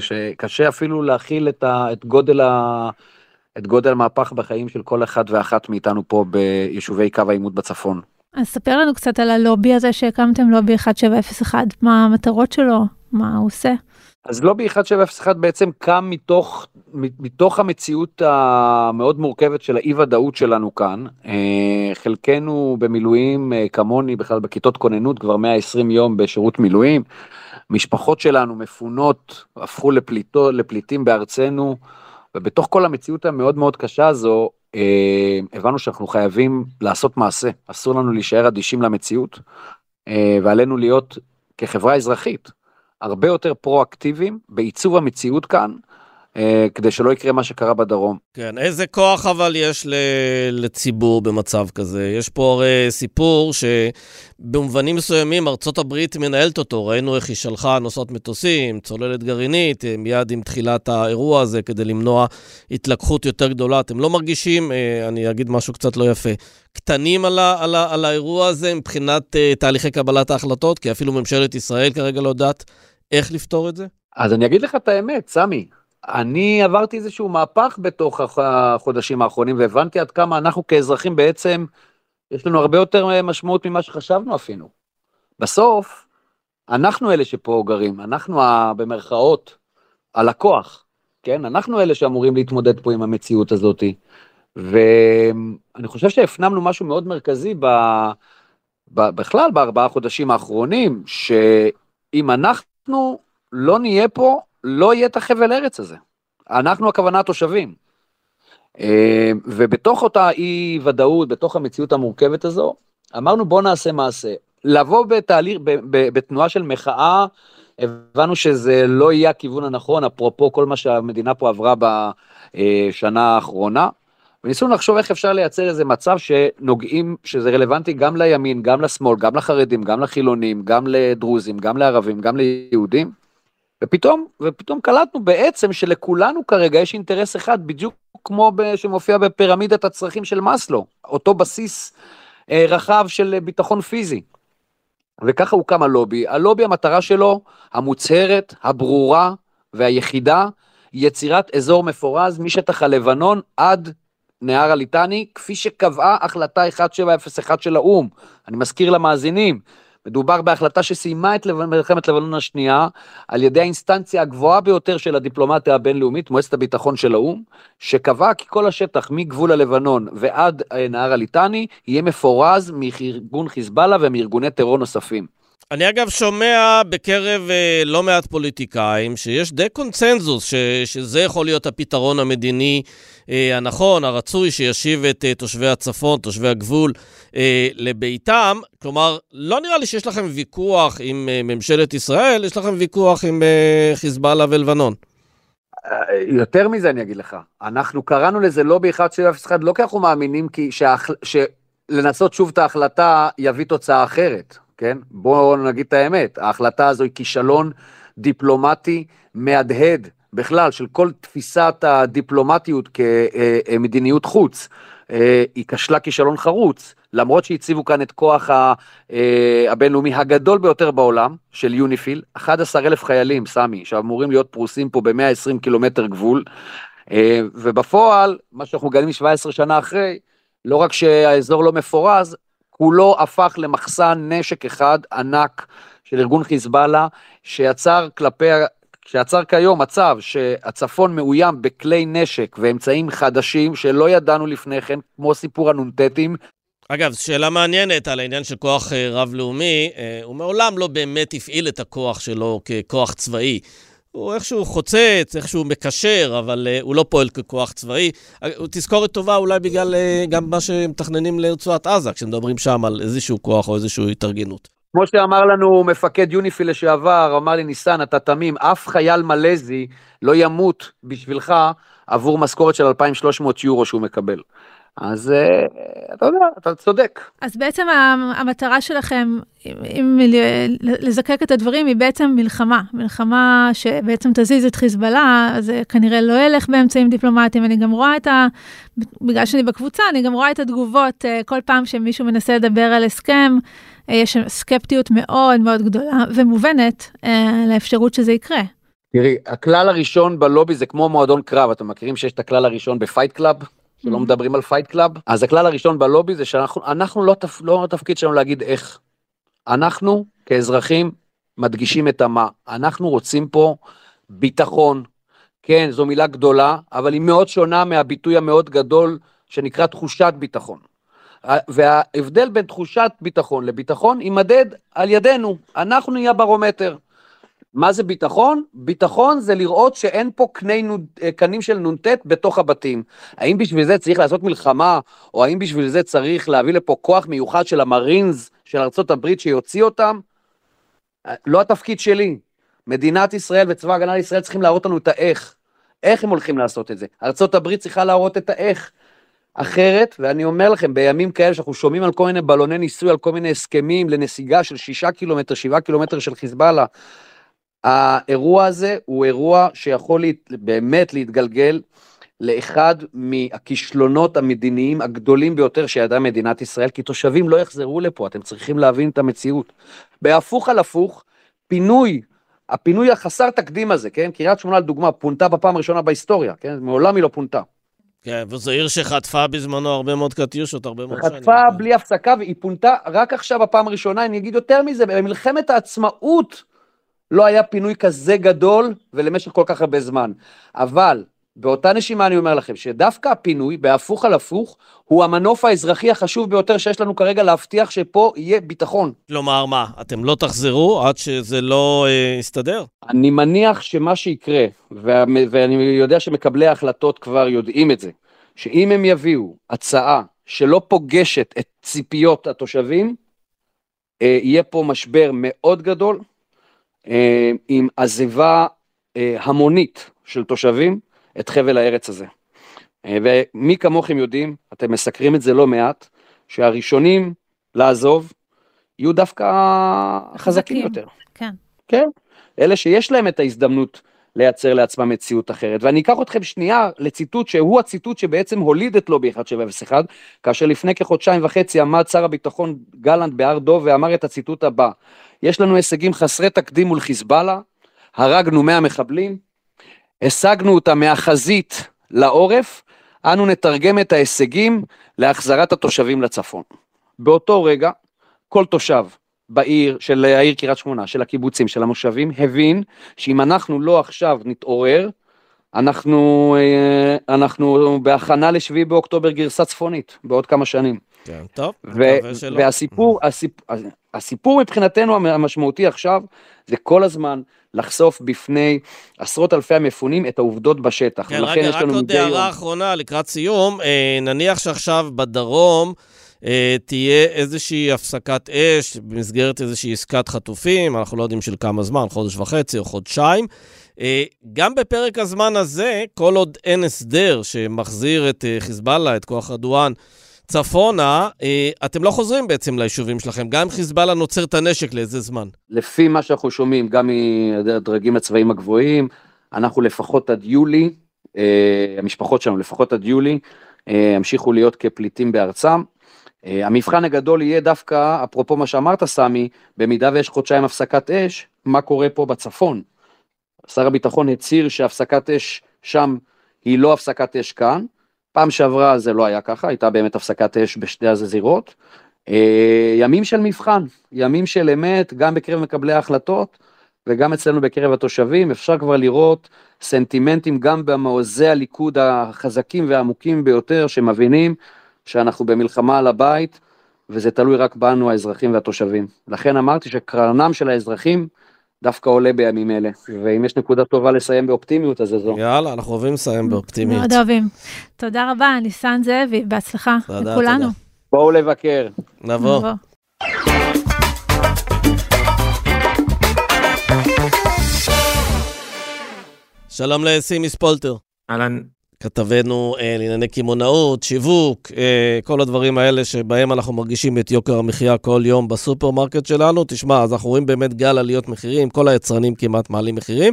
שקשה אפילו להכיל את גודל ה... את גודל המהפך בחיים של כל אחד ואחת מאיתנו פה ביישובי קו העימות בצפון. אז ספר לנו קצת על הלובי הזה שהקמתם, לובי 1701, מה המטרות שלו, מה הוא עושה. אז לובי 1701 בעצם קם מתוך, מתוך המציאות המאוד מורכבת של האי ודאות שלנו כאן. אה, חלקנו במילואים אה, כמוני בכלל בכיתות כוננות כבר 120 יום בשירות מילואים. משפחות שלנו מפונות, הפכו לפליטו, לפליטים בארצנו. ובתוך כל המציאות המאוד מאוד קשה הזו, אה, הבנו שאנחנו חייבים לעשות מעשה, אסור לנו להישאר אדישים למציאות, ועלינו להיות כחברה אזרחית הרבה יותר פרואקטיביים בעיצוב המציאות כאן, אה, כדי שלא יקרה מה שקרה בדרום. כן, איזה כוח אבל יש לציבור במצב כזה? יש פה הרי סיפור שבמובנים מסוימים ארצות הברית מנהלת אותו. ראינו איך היא שלחה נוסעות מטוסים, צוללת גרעינית, אה, מיד עם תחילת האירוע הזה, כדי למנוע התלקחות יותר גדולה. אתם לא מרגישים, אה, אני אגיד משהו קצת לא יפה, קטנים על, ה, על, ה, על האירוע הזה מבחינת תהליכי קבלת ההחלטות? כי אפילו ממשלת ישראל כרגע לא יודעת איך לפתור את זה? אז אני אגיד לך את האמת, סמי. אני עברתי איזשהו מהפך בתוך החודשים האחרונים והבנתי עד כמה אנחנו כאזרחים בעצם, יש לנו הרבה יותר משמעות ממה שחשבנו אפילו. בסוף, אנחנו אלה שפה גרים, אנחנו במרכאות הלקוח, כן? אנחנו אלה שאמורים להתמודד פה עם המציאות הזאת. ואני חושב שהפנמנו משהו מאוד מרכזי ב... ב... בכלל בארבעה חודשים האחרונים, שאם אנחנו לא נהיה פה, לא יהיה את החבל ארץ הזה. אנחנו הכוונה התושבים. אה, ובתוך אותה אי ודאות, בתוך המציאות המורכבת הזו, אמרנו בוא נעשה מעשה. לבוא בתהליך, בתנועה של מחאה, הבנו שזה לא יהיה הכיוון הנכון, אפרופו כל מה שהמדינה פה עברה בשנה האחרונה. וניסינו לחשוב איך אפשר לייצר איזה מצב שנוגעים, שזה רלוונטי גם לימין, גם לשמאל, גם לחרדים, גם לחילונים, גם לדרוזים, גם לערבים, גם ליהודים. ופתאום, ופתאום קלטנו בעצם שלכולנו כרגע יש אינטרס אחד, בדיוק כמו שמופיע בפירמידת הצרכים של מאסלו, אותו בסיס אה, רחב של ביטחון פיזי. וככה הוקם הלובי. הלובי, המטרה שלו, המוצהרת, הברורה והיחידה, יצירת אזור מפורז משטח הלבנון עד נהר הליטני, כפי שקבעה החלטה 1701 של האו"ם. אני מזכיר למאזינים, מדובר בהחלטה שסיימה את מלחמת לבנון השנייה על ידי האינסטנציה הגבוהה ביותר של הדיפלומטיה הבינלאומית, מועצת הביטחון של האו"ם, שקבעה כי כל השטח מגבול הלבנון ועד אה, נהר הליטני יהיה מפורז מארגון חיזבאללה ומארגוני טרור נוספים. אני אגב שומע בקרב אה, לא מעט פוליטיקאים שיש די קונצנזוס ש, שזה יכול להיות הפתרון המדיני אה, הנכון, הרצוי, שישיב את אה, תושבי הצפון, תושבי הגבול, אה, לביתם. כלומר, לא נראה לי שיש לכם ויכוח עם אה, ממשלת ישראל, יש לכם ויכוח עם אה, חיזבאללה ולבנון. אה, יותר מזה אני אגיד לך, אנחנו קראנו לזה לובי 1701 לא כי אנחנו מאמינים כי שהח... שלנסות שוב את ההחלטה יביא תוצאה אחרת. כן? בואו נגיד את האמת, ההחלטה הזו היא כישלון דיפלומטי מהדהד בכלל, של כל תפיסת הדיפלומטיות כמדיניות חוץ, היא כשלה כישלון חרוץ, למרות שהציבו כאן את כוח הבינלאומי הגדול ביותר בעולם, של יוניפיל, 11 אלף חיילים, סמי, שאמורים להיות פרוסים פה ב-120 קילומטר גבול, ובפועל, מה שאנחנו מגלים 17 שנה אחרי, לא רק שהאזור לא מפורז, כולו הפך למחסן נשק אחד ענק של ארגון חיזבאללה, שיצר כלפי, שיצר כיום מצב שהצפון מאוים בכלי נשק ואמצעים חדשים שלא ידענו לפני כן, כמו סיפור הנ"טים. אגב, שאלה מעניינת על העניין של כוח אה, רב-לאומי, אה, הוא מעולם לא באמת הפעיל את הכוח שלו ככוח צבאי. הוא איכשהו חוצץ, איכשהו מקשר, אבל uh, הוא לא פועל ככוח צבאי. הוא תזכורת טובה אולי בגלל uh, גם מה שמתכננים לרצועת עזה, כשמדברים שם על איזשהו כוח או איזושהי התארגנות. כמו שאמר לנו מפקד יוניפיל לשעבר, אמר לי ניסן, אתה תמים, אף חייל מלזי לא ימות בשבילך עבור משכורת של 2,300 יורו שהוא מקבל. אז אה, אתה יודע, אתה צודק. אז בעצם המטרה שלכם, אם לזקק את הדברים, היא בעצם מלחמה. מלחמה שבעצם תזיז את חיזבאללה, זה כנראה לא ילך באמצעים דיפלומטיים. אני גם רואה את ה... בגלל שאני בקבוצה, אני גם רואה את התגובות אה, כל פעם שמישהו מנסה לדבר על הסכם. אה, יש סקפטיות מאוד מאוד גדולה ומובנת לאפשרות שזה יקרה. תראי, הכלל הראשון בלובי זה כמו מועדון קרב, אתם מכירים שיש את הכלל הראשון ב fight club? שלא mm-hmm. מדברים על fight club, אז הכלל הראשון בלובי זה שאנחנו אנחנו לא, תפ, לא התפקיד שלנו להגיד איך. אנחנו כאזרחים מדגישים את המה. אנחנו רוצים פה ביטחון. כן, זו מילה גדולה, אבל היא מאוד שונה מהביטוי המאוד גדול שנקרא תחושת ביטחון. וההבדל בין תחושת ביטחון לביטחון יימדד על ידינו, אנחנו נהיה ברומטר. מה זה ביטחון? ביטחון זה לראות שאין פה קני, אה, קנים של נ"ט בתוך הבתים. האם בשביל זה צריך לעשות מלחמה, או האם בשביל זה צריך להביא לפה כוח מיוחד של המרינס של ארה"ב שיוציא אותם? אה, לא התפקיד שלי. מדינת ישראל וצבא הגנה לישראל צריכים להראות לנו את האיך. איך הם הולכים לעשות את זה? ארה"ב צריכה להראות את האיך. אחרת, ואני אומר לכם, בימים כאלה שאנחנו שומעים על כל מיני בלוני ניסוי, על כל מיני הסכמים לנסיגה של שישה קילומטר, שבעה קילומטר של חיזבאללה, האירוע הזה הוא אירוע שיכול להת, באמת להתגלגל לאחד מהכישלונות המדיניים הגדולים ביותר שידעה מדינת ישראל, כי תושבים לא יחזרו לפה, אתם צריכים להבין את המציאות. בהפוך על הפוך, פינוי, הפינוי החסר תקדים הזה, כן? קריית שמונה לדוגמה, פונתה בפעם הראשונה בהיסטוריה, כן? מעולם היא לא פונתה. כן, וזו עיר שחטפה בזמנו הרבה מאוד קטיושות, הרבה מאוד שנים. חטפה בלי הפסקה, והיא פונתה רק עכשיו בפעם הראשונה, אני אגיד יותר מזה, במלחמת העצמאות, לא היה פינוי כזה גדול ולמשך כל כך הרבה זמן. אבל באותה נשימה אני אומר לכם שדווקא הפינוי, בהפוך על הפוך, הוא המנוף האזרחי החשוב ביותר שיש לנו כרגע להבטיח שפה יהיה ביטחון. כלומר מה, אתם לא תחזרו עד שזה לא אה, יסתדר? אני מניח שמה שיקרה, וה, ואני יודע שמקבלי ההחלטות כבר יודעים את זה, שאם הם יביאו הצעה שלא פוגשת את ציפיות התושבים, אה, יהיה פה משבר מאוד גדול, עם עזיבה אה, המונית של תושבים את חבל הארץ הזה. אה, ומי כמוכם יודעים, אתם מסקרים את זה לא מעט, שהראשונים לעזוב יהיו דווקא חזקים יותר. כן. כן, אלה שיש להם את ההזדמנות לייצר לעצמם מציאות אחרת. ואני אקח אתכם שנייה לציטוט שהוא הציטוט שבעצם הוליד את לובי 1701, כאשר לפני כחודשיים וחצי עמד שר הביטחון גלנט בהר דוב ואמר את הציטוט הבא: יש לנו הישגים חסרי תקדים מול חיזבאללה, הרגנו 100 מחבלים, השגנו אותם מהחזית לעורף, אנו נתרגם את ההישגים להחזרת התושבים לצפון. באותו רגע, כל תושב בעיר, של העיר קריית שמונה, של הקיבוצים, של המושבים, הבין שאם אנחנו לא עכשיו נתעורר, אנחנו, אה, אנחנו בהכנה לשביעי באוקטובר גרסה צפונית, בעוד כמה שנים. כן, טוב, מקווה שלא. והסיפור, הסיפ, הסיפור מבחינתנו המשמעותי עכשיו, זה כל הזמן לחשוף בפני עשרות אלפי המפונים את העובדות בשטח. כן, רגע, רק עוד הערה אחרונה לקראת סיום. אה, נניח שעכשיו בדרום... אה, תהיה איזושהי הפסקת אש במסגרת איזושהי עסקת חטופים, אנחנו לא יודעים של כמה זמן, חודש וחצי או חודשיים. אה, גם בפרק הזמן הזה, כל עוד אין הסדר שמחזיר את אה, חיזבאללה, את כוח רדואן, צפונה, אתם לא חוזרים בעצם ליישובים שלכם, גם חיזבאללה נוצר את הנשק לאיזה זמן. לפי מה שאנחנו שומעים, גם מהדרגים הצבאיים הגבוהים, אנחנו לפחות עד יולי, המשפחות שלנו לפחות עד יולי, ימשיכו להיות כפליטים בארצם. המבחן הגדול יהיה דווקא, אפרופו מה שאמרת סמי, במידה ויש חודשיים הפסקת אש, מה קורה פה בצפון. שר הביטחון הצהיר שהפסקת אש שם היא לא הפסקת אש כאן, פעם שעברה זה לא היה ככה, הייתה באמת הפסקת אש בשתי הזירות. אה, ימים של מבחן, ימים של אמת, גם בקרב מקבלי ההחלטות וגם אצלנו בקרב התושבים, אפשר כבר לראות סנטימנטים גם במעוזי הליכוד החזקים והעמוקים ביותר, שמבינים שאנחנו במלחמה על הבית, וזה תלוי רק בנו, האזרחים והתושבים. לכן אמרתי שקרנם של האזרחים דווקא עולה בימים אלה. ואם יש נקודה טובה לסיים באופטימיות, אז זה זו. יאללה, אנחנו אוהבים לסיים באופטימיות. מאוד אוהבים. תודה רבה, ניסן זאבי, בהצלחה תודה, לכולנו. תודה. בואו לבקר. נבוא. נבוא. שלום לסימי ספולטר. אהלן. כתבנו אה, לענייני קמעונאות, שיווק, אה, כל הדברים האלה שבהם אנחנו מרגישים את יוקר המחיה כל יום בסופרמרקט שלנו. תשמע, אז אנחנו רואים באמת גל עליות מחירים, כל היצרנים כמעט מעלים מחירים,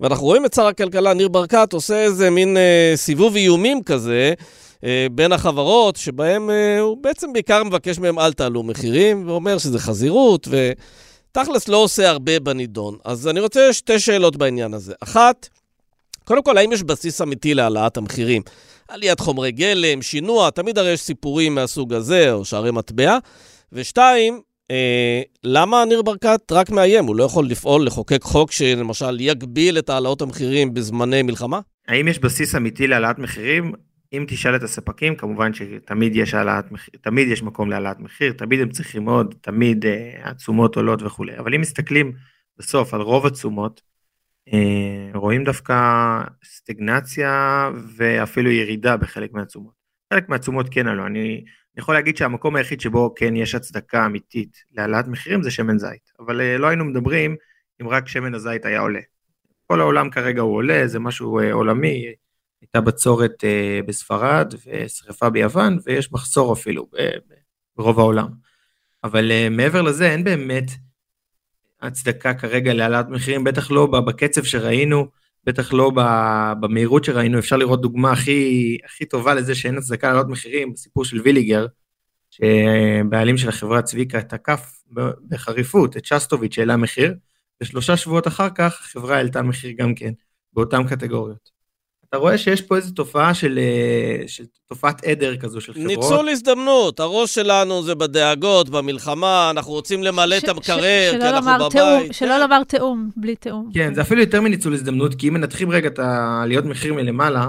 ואנחנו רואים את שר הכלכלה ניר ברקת עושה איזה מין אה, סיבוב איומים כזה. אה, בין החברות, שבהם אה, הוא בעצם בעיקר מבקש מהם אל תעלו מחירים, ואומר שזה חזירות, ותכלס לא עושה הרבה בנידון. אז אני רוצה שתי שאלות בעניין הזה. אחת, קודם כל, האם יש בסיס אמיתי להעלאת המחירים? עליית חומרי גלם, שינוע, תמיד הרי יש סיפורים מהסוג הזה, או שערי מטבע. ושתיים, אה, למה ניר ברקת רק מאיים? הוא לא יכול לפעול, לחוקק חוק שלמשל יגביל את העלאות המחירים בזמני מלחמה? האם יש בסיס אמיתי להעלאת מחירים? אם תשאל את הספקים, כמובן שתמיד יש העלאת מחיר, תמיד יש מקום להעלאת מחיר, תמיד הם צריכים עוד, תמיד אה, התשומות עולות וכולי. אבל אם מסתכלים בסוף על רוב התשומות, אה, רואים דווקא סטגנציה ואפילו ירידה בחלק מהתשומות. חלק מהתשומות כן עלו, אני, אני יכול להגיד שהמקום היחיד שבו כן יש הצדקה אמיתית להעלאת מחירים זה שמן זית, אבל אה, לא היינו מדברים אם רק שמן הזית היה עולה. כל העולם כרגע הוא עולה, זה משהו אה, עולמי, הייתה בצורת בספרד ושרפה ביוון ויש מחסור אפילו ברוב העולם. אבל מעבר לזה אין באמת הצדקה כרגע להעלאת מחירים, בטח לא בקצב שראינו, בטח לא במהירות שראינו, אפשר לראות דוגמה הכי, הכי טובה לזה שאין הצדקה להעלות מחירים, בסיפור של ויליגר, שבעלים של החברה צביקה תקף בחריפות את שסטוביץ' שהעלה מחיר, ושלושה שבועות אחר כך החברה העלתה מחיר גם כן, באותן קטגוריות. אתה רואה שיש פה איזו תופעה של, אה, של תופעת עדר כזו של חברות. ניצול הזדמנות, הראש שלנו זה בדאגות, במלחמה, אנחנו רוצים למלא את המקרר, כי אנחנו בבית. שלא כן. לומר תיאום, בלי תיאום. כן, זה אפילו יותר מניצול הזדמנות, כי אם מנתחים רגע את העליות מחיר מלמעלה,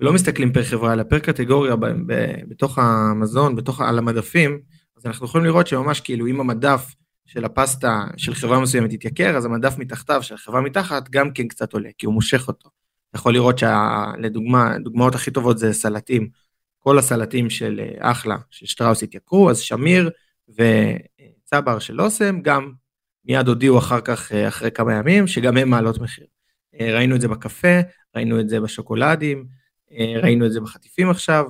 ולא מסתכלים פר חברה, אלא פר קטגוריה ב, ב, בתוך המזון, בתוך, על המדפים, אז אנחנו יכולים לראות שממש כאילו אם המדף של הפסטה של חברה מסוימת יתייקר, אז המדף מתחתיו של החברה מתחת גם כן קצת עולה, כי הוא מושך אותו. יכול לראות שלדוגמה, דוגמאות הכי טובות זה סלטים. כל הסלטים של אה, אחלה, של שטראוס התייקרו, אז שמיר וצבר של אוסם גם מיד הודיעו אחר כך, אה, אחרי כמה ימים, שגם הם מעלות מחיר. אה, ראינו את זה בקפה, ראינו את זה בשוקולדים, ראינו את זה בחטיפים עכשיו,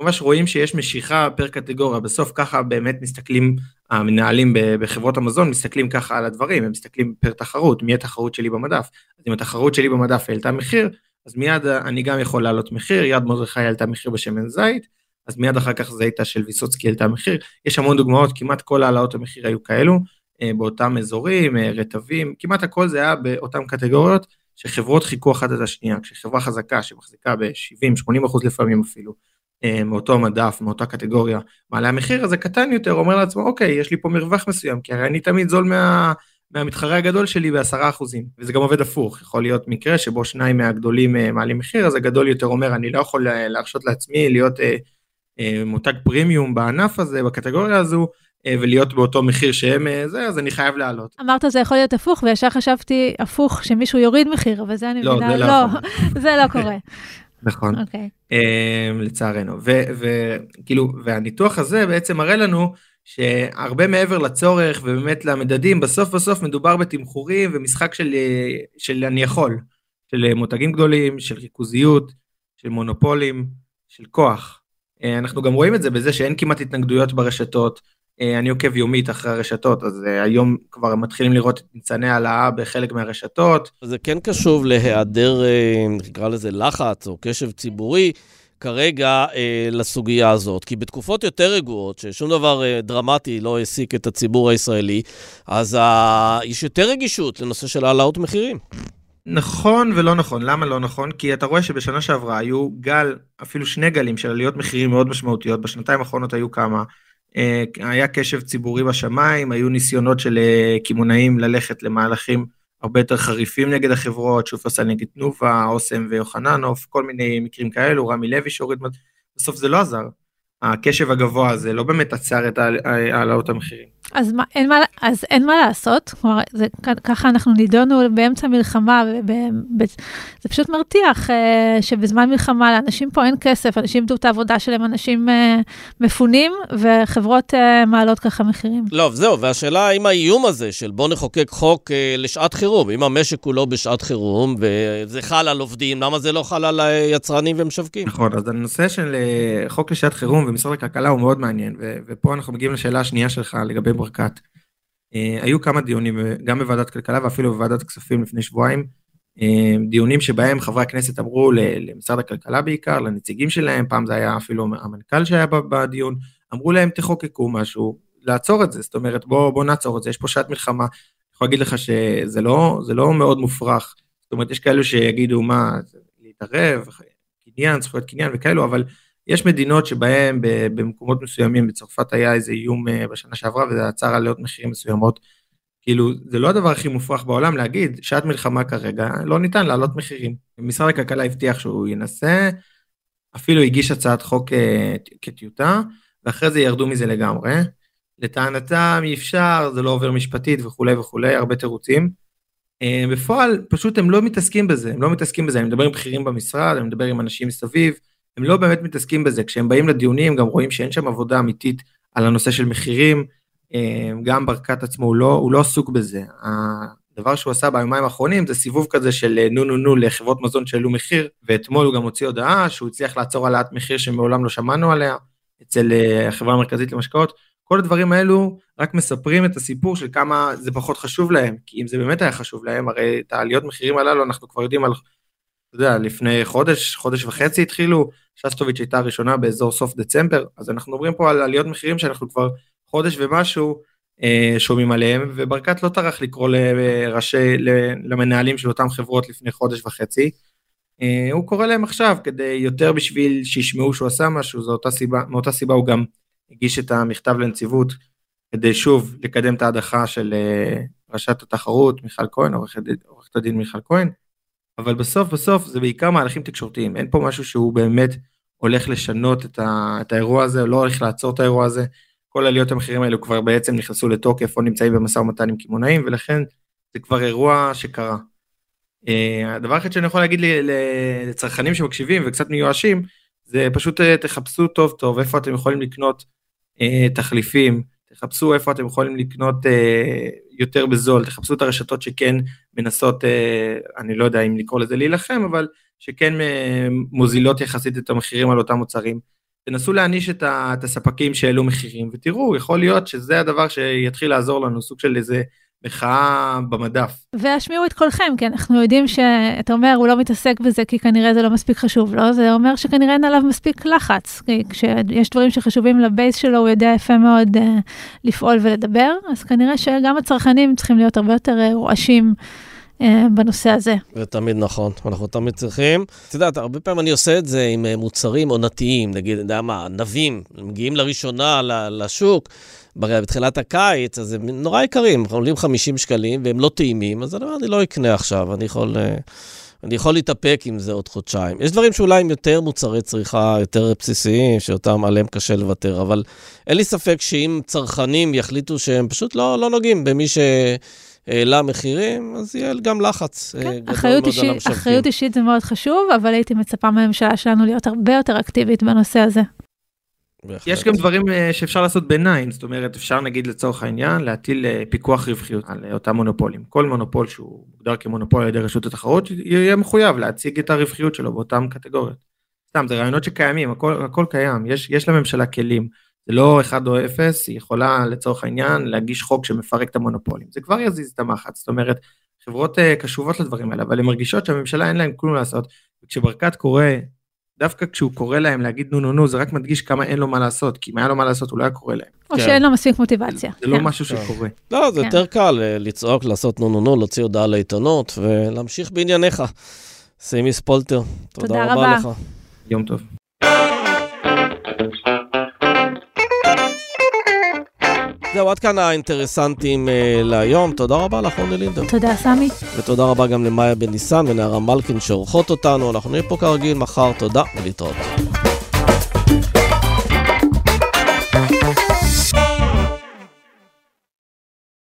ממש רואים שיש משיכה פר קטגוריה, בסוף ככה באמת מסתכלים, המנהלים בחברות המזון מסתכלים ככה על הדברים, הם מסתכלים פר תחרות, מי התחרות שלי במדף. אז אם התחרות שלי במדף העלתה מחיר, אז מיד אני גם יכול להעלות מחיר, יד מרדכי העלתה מחיר בשמן זית, אז מיד אחר כך זיתה של ויסוצקי העלתה מחיר. יש המון דוגמאות, כמעט כל העלאות המחיר היו כאלו, אה, באותם אזורים, אה, רטבים, כמעט הכל זה היה באותן קטגוריות, שחברות חיכו אחת את השנייה, כשחברה חזקה שמחזיקה ב-70-80 אחוז לפעמים אפילו, מאותו מדף, מאותה קטגוריה, מעלה המחיר הזה קטן יותר, אומר לעצמו, אוקיי, יש לי פה מרווח מסוים, כי הרי אני תמיד זול מה, מהמתחרה הגדול שלי בעשרה אחוזים, וזה גם עובד הפוך, יכול להיות מקרה שבו שניים מהגדולים אה, מעלים מחיר, אז הגדול יותר אומר, אני לא יכול להרשות לעצמי להיות אה, אה, מותג פרימיום בענף הזה, בקטגוריה הזו, אה, ולהיות באותו מחיר שהם אה, זה, אז אני חייב לעלות. אמרת זה יכול להיות הפוך, וישר חשבתי הפוך, שמישהו יוריד מחיר, אבל זה אני לא, מבינה, לא, לא, זה לא קורה. נכון, okay. אוקיי. um, לצערנו, וכאילו, והניתוח הזה בעצם מראה לנו שהרבה מעבר לצורך ובאמת למדדים, בסוף בסוף מדובר בתמחורים ומשחק של, של אני יכול, של מותגים גדולים, של ריכוזיות, של מונופולים, של כוח. Uh, אנחנו גם רואים את זה בזה שאין כמעט התנגדויות ברשתות, אה, אני עוקב יומית אחרי הרשתות, אז אה, היום כבר מתחילים לראות את ניצני העלאה בחלק מהרשתות. זה כן קשוב להיעדר, אה, נקרא לזה לחץ או קשב ציבורי. כרגע אה, לסוגיה הזאת, כי בתקופות יותר רגועות, ששום דבר אה, דרמטי לא העסיק את הציבור הישראלי, אז אה, יש יותר רגישות לנושא של העלאות מחירים. נכון ולא נכון, למה לא נכון? כי אתה רואה שבשנה שעברה היו גל, אפילו שני גלים של עליות מחירים מאוד משמעותיות, בשנתיים האחרונות היו כמה, אה, היה קשב ציבורי בשמיים, היו ניסיונות של אה, קמעונאים ללכת למהלכים הרבה יותר חריפים נגד החברות, שופרסל נגד תנובה, אוסם ויוחננוף, כל מיני מקרים כאלו, רמי לוי שהוריד, בסוף זה לא עזר. הקשב הגבוה הזה לא באמת עצר את העלאות המחירים. אז, מה, אין, מה, אז אין מה לעשות, כלומר, זה, ככה אנחנו נידונו באמצע מלחמה, וב, ב, זה פשוט מרתיח אה, שבזמן מלחמה לאנשים פה אין כסף, אנשים איבדו את העבודה שלהם, אנשים אה, מפונים, וחברות אה, מעלות ככה מחירים. לא, זהו, והשאלה האם האיום הזה של בוא נחוקק חוק אה, לשעת חירום, אם המשק כולו בשעת חירום, וזה חל על עובדים, למה זה לא חל על יצרנים ומשווקים? נכון, אז הנושא של אה, חוק לשעת חירום ומשרד הכלכלה הוא מאוד מעניין, ו, ופה אנחנו מגיעים לשאלה השנייה שלך לגבי ברקת. Uh, היו כמה דיונים, גם בוועדת כלכלה ואפילו בוועדת כספים לפני שבועיים, uh, דיונים שבהם חברי הכנסת אמרו למשרד הכלכלה בעיקר, לנציגים שלהם, פעם זה היה אפילו המנכ"ל שהיה בדיון, אמרו להם תחוקקו משהו, לעצור את זה, זאת אומרת בוא, בוא נעצור את זה, יש פה שעת מלחמה, אני יכול להגיד לך שזה לא, לא מאוד מופרך, זאת אומרת יש כאלו שיגידו מה, להתערב, קניין, זכויות קניין וכאלו, אבל יש מדינות שבהן במקומות מסוימים, בצרפת היה איזה איום אה, בשנה שעברה וזה עצר עליות מחירים מסוימות. כאילו, זה לא הדבר הכי מופרך בעולם להגיד, שעת מלחמה כרגע, לא ניתן להעלות מחירים. משרד הכלכלה הבטיח שהוא ינסה, אפילו הגיש הצעת חוק אה, כטיוטה, ואחרי זה ירדו מזה לגמרי. לטענתם אי אפשר, זה לא עובר משפטית וכולי וכולי, הרבה תירוצים. אה, בפועל, פשוט הם לא מתעסקים בזה, הם לא מתעסקים בזה, אני מדבר עם בכירים במשרד, אני מדבר עם אנשים מסביב, הם לא באמת מתעסקים בזה. כשהם באים לדיונים גם רואים שאין שם עבודה אמיתית על הנושא של מחירים, אה, גם ברקת עצמו הוא לא, הוא לא עסוק בזה. הדבר שהוא עשה ביומיים האחרונים זה סיבוב כזה של אה, נו נו נו לחברות מזון שהעלו מחיר, ואתמול הוא גם הוציא הודעה שהוא הצליח לעצור העלאת מחיר שמעולם לא שמענו עליה, אצל אה, החברה המרכזית למשקאות. כל הדברים האלו רק מספרים את הסיפור של כמה זה פחות חשוב להם, כי אם זה באמת היה חשוב להם, הרי את העליות מחירים הללו אנחנו כבר יודעים על, אתה יודע, לפני חודש, חודש וחצי התחילו, שסטוביץ' הייתה הראשונה באזור סוף דצמבר, אז אנחנו מדברים פה על עליות מחירים שאנחנו כבר חודש ומשהו אה, שומעים עליהם, וברקת לא טרח לקרוא לראשי, למנהלים של אותם חברות לפני חודש וחצי. אה, הוא קורא להם עכשיו כדי יותר בשביל שישמעו שהוא עשה משהו, זו אותה סיבה, מאותה סיבה הוא גם הגיש את המכתב לנציבות, כדי שוב לקדם את ההדחה של אה, ראשת התחרות מיכל כהן, עורכת הדין מיכל כהן. אבל בסוף בסוף זה בעיקר מהלכים תקשורתיים, אין פה משהו שהוא באמת הולך לשנות את, ה, את האירוע הזה, לא הולך לעצור את האירוע הזה. כל עליות המחירים האלו כבר בעצם נכנסו לתוקף או נמצאים במשא ומתן עם קמעונאים, ולכן זה כבר אירוע שקרה. Uh, הדבר אחד שאני יכול להגיד לצרכנים שמקשיבים וקצת מיואשים, זה פשוט uh, תחפשו טוב טוב איפה אתם יכולים לקנות uh, תחליפים, תחפשו איפה אתם יכולים לקנות אה, יותר בזול, תחפשו את הרשתות שכן מנסות, אה, אני לא יודע אם לקרוא לזה להילחם, אבל שכן אה, מוזילות יחסית את המחירים על אותם מוצרים. תנסו להעניש את, את הספקים שהעלו מחירים, ותראו, יכול להיות שזה הדבר שיתחיל לעזור לנו, סוג של איזה מחאה במדף. והשמיעו את קולכם, כי אנחנו יודעים שאתה אומר, הוא לא מתעסק בזה כי כנראה זה לא מספיק חשוב לו, לא? זה אומר שכנראה אין עליו מספיק לחץ. כי כשיש דברים שחשובים לבייס שלו, הוא יודע יפה מאוד uh, לפעול ולדבר, אז כנראה שגם הצרכנים צריכים להיות הרבה יותר uh, רועשים. בנושא הזה. זה תמיד נכון, אנחנו תמיד צריכים. את יודעת, הרבה פעמים אני עושה את זה עם מוצרים עונתיים, נגיד, אתה יודע מה, ענבים, מגיעים לראשונה לשוק, בתחילת הקיץ, אז הם נורא יקרים, עולים 50 שקלים והם לא טעימים, אז אני אומר, אני לא אקנה עכשיו, אני יכול... אני יכול להתאפק עם זה עוד חודשיים. יש דברים שאולי הם יותר מוצרי צריכה, יותר בסיסיים, שאותם עליהם קשה לוותר, אבל אין לי ספק שאם צרכנים יחליטו שהם פשוט לא, לא נוגעים במי שהעלה מחירים, אז יהיה גם לחץ אה, כן, גדול מאוד על המשווקים. אחריות אישית זה מאוד חשוב, אבל הייתי מצפה מהממשלה שלנו להיות הרבה יותר אקטיבית בנושא הזה. בהחלט. יש גם דברים אה, שאפשר לעשות ביניים, זאת אומרת אפשר נגיד לצורך העניין להטיל אה, פיקוח רווחיות על אה, אותם מונופולים. כל מונופול שהוא מוגדר כמונופול על ידי רשות התחרות יהיה מחויב להציג את הרווחיות שלו באותם קטגוריות. סתם זה רעיונות שקיימים, הכל, הכל קיים, יש, יש לממשלה כלים זה לא 1 או 0, היא יכולה לצורך העניין להגיש חוק שמפרק את המונופולים. זה כבר יזיז את המחץ, זאת אומרת, חברות קשובות לדברים האלה, אבל הן מרגישות שהממשלה אין להן כלום לעשות, וכשברקת קורא, דווקא כשהוא קורא להם להגיד נו נו נו, זה רק מדגיש כמה אין לו מה לעשות, כי אם היה לו מה לעשות הוא לא היה קורא להם. או כן. שאין לו מספיק מוטיבציה. זה לא כן. משהו כן. שקורה. לא, זה כן. יותר קל אה, לצעוק, לעשות נו נו נו, להוציא הודעה לעיתונות ולהמשיך בענייניך. סימי ספולטר, תודה תודה רבה רבה. לך. יום טוב. זהו, עד כאן האינטרסנטים אה, להיום. תודה רבה לך, רוני לינדר. תודה, סמי. ותודה רבה גם למאיה בן ניסן ונערה מלכין שעורכות אותנו. אנחנו נהיה פה כרגיל מחר, תודה ולהתראות.